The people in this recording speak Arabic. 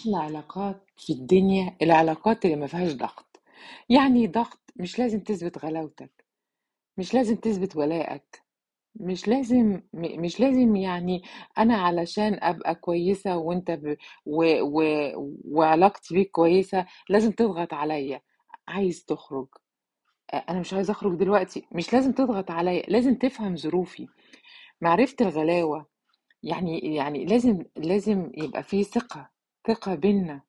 أحلى علاقات في الدنيا العلاقات اللي ما فيهاش ضغط. يعني ضغط مش لازم تثبت غلاوتك مش لازم تثبت ولائك مش لازم مش لازم يعني أنا علشان أبقى كويسة وأنت ب... و... و... وعلاقتي بيك كويسة لازم تضغط عليا. عايز تخرج. أنا مش عايز أخرج دلوقتي. مش لازم تضغط عليا لازم تفهم ظروفي. معرفة الغلاوة يعني يعني لازم لازم يبقى في ثقة. ثقة بينا